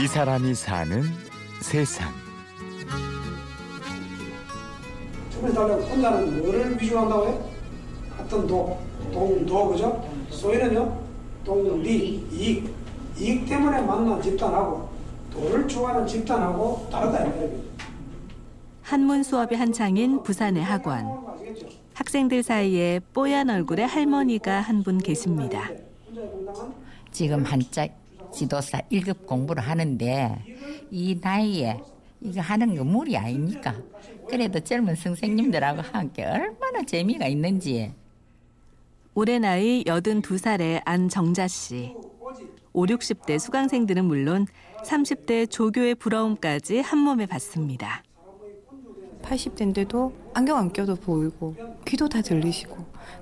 이 사람이 사는 세상. 정말 달라고 혼자는 뭐를 위주한다고요? 어떤 도, 동도 그죠? 소위는요 동리 이익 이익 때문에 만난 집단하고 도를 좋아하는 집단하고 다르다 이. 한문 수업이 한창인 부산의 학원. 학생들 사이에 뽀얀 얼굴의 할머니가 한 분 계십니다. 지금 한자 지도사 1급 공부를 하는데 이 나이에 이거 하는 거 무리 아닙니까? 그래도 젊은 선생님들하고 함께 얼마나 재미가 있는지 올해 나이 82살의 안정자 씨. 5, 60대 수강생들은 물론 30대 조교의 부러움까지 한 몸에 받습니다. 80대인데도 안경 안 껴도 보이고 귀도 다 들리시고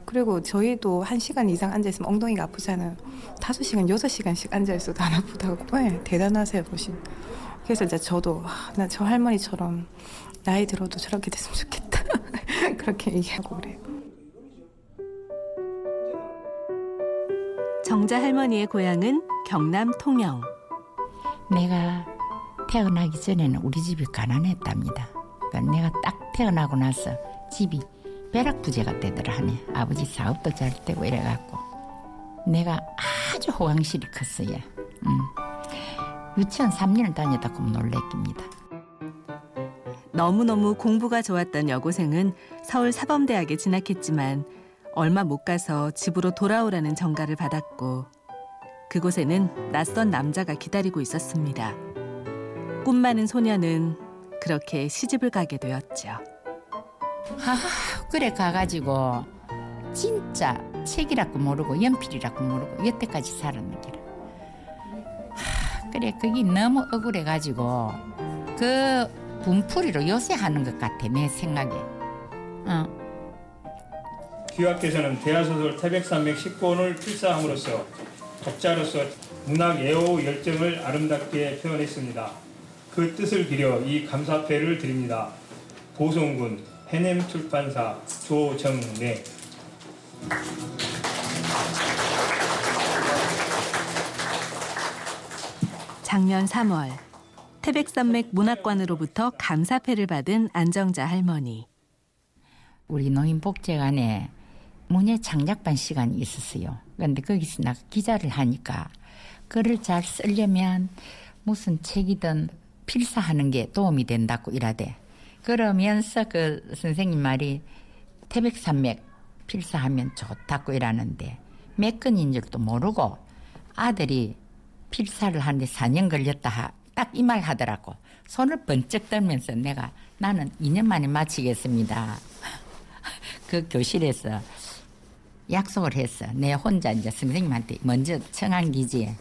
그리고 저희도 한 시간 이상 앉아 있으면 엉덩이가 아프잖아요. 5시간, 6시간씩 앉아 있어도 안 아프다고. 네, 대단하세요, 보신. 그래서 이제 저도 나저 할머니처럼 나이 들어도 저렇게 됐으면 좋겠다. 그렇게 얘기하고 그래요. 정자 할머니의 고향은 경남 통영. 내가 태어나기 전에는 우리 집이 가난했답니다. 그러니까 내가 딱 태어나고 나서 집이 벼락 부재가 되더라 하네. 아버지 사업도 잘 되고 이래갖고 내가 아주 호강실이 컸어요. 음. 유치원 3년을 다녔다고 놀랬깁니다. 너무너무 공부가 좋았던 여고생은 서울 사범대학에 진학했지만 얼마 못 가서 집으로 돌아오라는 전가를 받았고 그곳에는 낯선 남자가 기다리고 있었습니다. 꿈 많은 소녀는 그렇게 시집을 가게 되었죠. 아, 그래 가가지고 진짜 책이라고 모르고 연필이라고 모르고 여태까지 살았는 기라. 하, 그래 그게 너무 억울해가지고 그 분풀이로 요새 하는 것 같아 내 생각에. 어. 귀하께서는 대하소설 태백산맥 10권을 필사함으로써 독자로서 문학 애호 열정을 아름답게 표현했습니다. 그 뜻을 기려 이 감사패를 드립니다. 보성군 해냄 출판사 조정래 작년 3월 태백산맥 문학관으로부터 감사패를 받은 안정자 할머니. 우리 노인복지관에 문예 창작반 시간이 있었어요. 그런데 거기서 나 기자를 하니까 글을 잘 쓰려면 무슨 책이든 필사하는 게 도움이 된다고 이라대. 그러면서 그 선생님 말이 태백산맥 필사하면 좋다고 이라는데 몇 건인 줄도 모르고 아들이 필사를 하는데 4년 걸렸다. 딱 이 말 하더라고. 손을 번쩍 들면서 내가 나는 2년 만에 마치겠습니다. 그 교실에서 약속을 했어. 내 혼자 이제 선생님한테 먼저 청한 기지에.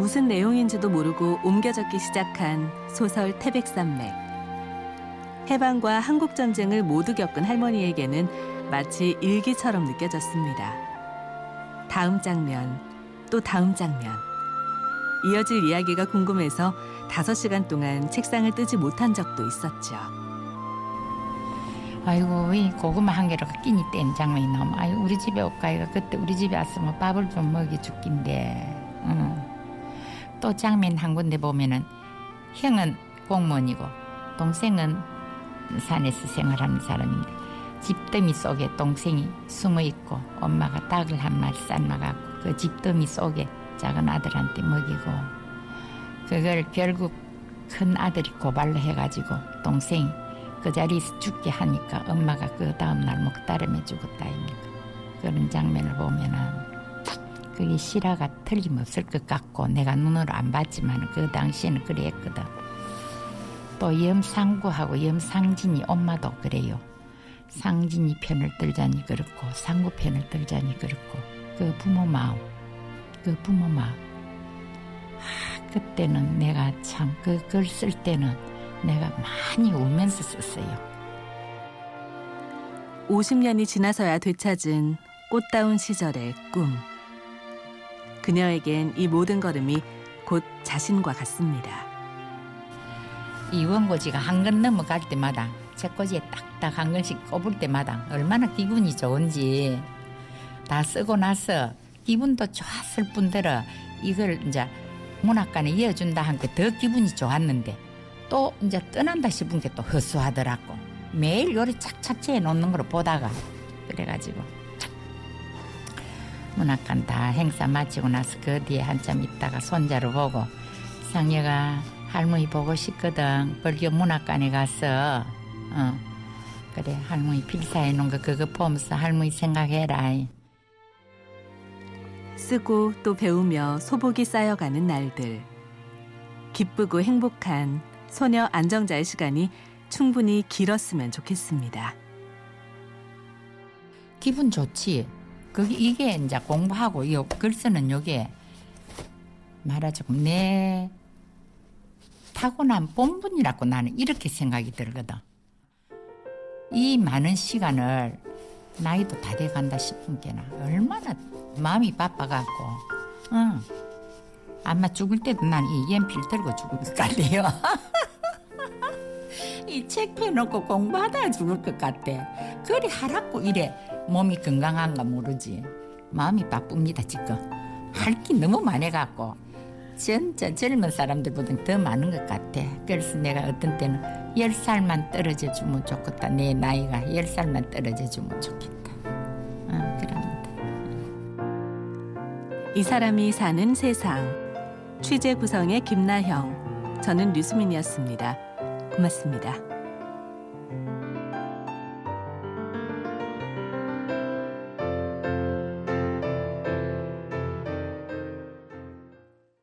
무슨 내용인지도 모르고 옮겨 적기 시작한 소설 태백산맥. 해방과 한국 전쟁을 모두 겪은 할머니에게는 마치 일기처럼 느껴졌습니다. 다음 장면, 또 다음 장면. 이어질 이야기가 궁금해서 다섯 시간 동안 책상을 뜨지 못한 적도 있었죠. 아이고 이 고구마 한 개로 끼니 뗀 장면이 너무 아이고 우리 집에 올까이가 그때 우리 집에 왔으면 밥을 좀 먹여 죽긴데 응. 또 장면 한 군데 보면은 형은 공무원이고 동생은 산에서 생활하는 사람인데 집더미 속에 동생이 숨어 있고 엄마가 닭을 한 마리 삶아갖고 그 집더미 속에 작은 아들한테 먹이고 그걸 결국 큰 아들이 고발로 해가지고 동생이 그 자리에서 죽게 하니까 엄마가 그 다음날 목다름에 죽었다 아닙니까 그런 장면을 보면은 그게 실화가 틀림없을 것 같고 내가 눈으로 안 봤지만 그 당시에는 그래 했거든 또 염상구하고 염상진이 엄마도 그래요 상진이 편을 들자니 그렇고 상구 편을 들자니 그렇고 그 부모 마음 그 부모 마음 아, 그때는 내가 참 그 글 쓸 때는 내가 많이 울면서 썼어요. 50년이 지나서야 되찾은 꽃다운 시절의 꿈. 그녀에겐 이 모든 걸음이 곧 자신과 같습니다. 이 원고지가 한 건 넘어갈 때마다 책꽂이에 딱딱 한 건씩 꼽을 때마다 얼마나 기분이 좋은지 다 쓰고 나서 기분도 좋았을 뿐더러 이걸 이제 문학관에 이어준다 한 게 더 기분이 좋았는데 또 이제 떠난다 싶은 게 또 허수하더라고. 매일 요리 착착 해 놓는 걸 보다가 그래가지고 문학관 다 행사 마치고 나서 그 뒤에 한참 있다가 손자를 보고 상여가 할머니 보고 싶거든. 벌교 문학관에 가서 어 그래 할머니 필사해 놓은 거 그거 보면서 할머니 생각해라. 쓰고 또 배우며 소복이 쌓여가는 날들. 기쁘고 행복한 소녀 안정자의 시간이 충분히 길었으면 좋겠습니다. 기분 좋지. 그게 이게 이제 공부하고 이 글 쓰는 요게 말하자면 내 타고난 본분이라고 나는 이렇게 생각이 들거든. 이 많은 시간을 나이도 다 돼간다 싶은 게나 얼마나 마음이 바빠갖고, 응. 아마 죽을 때도 난 이 연필 들고 죽을 것 같아요. 이 책 펴놓고 공부하다 죽을 것 같아. 그리 하라고 이래 몸이 건강한가 모르지. 마음이 바쁩니다 지금. 할 게 너무 많아갖고 진짜 젊은 사람들보다 더 많은 것 같아. 그래서 내가 어떤 때는 열 살만 떨어져 주면 좋겠다. 내 나이가 열 살만 떨어져 주면 좋겠다. 어, 그럽니다. 이 사람이 사는 세상. 취재 구성의 김나형. 저는 류수민이었습니다. 고맙습니다.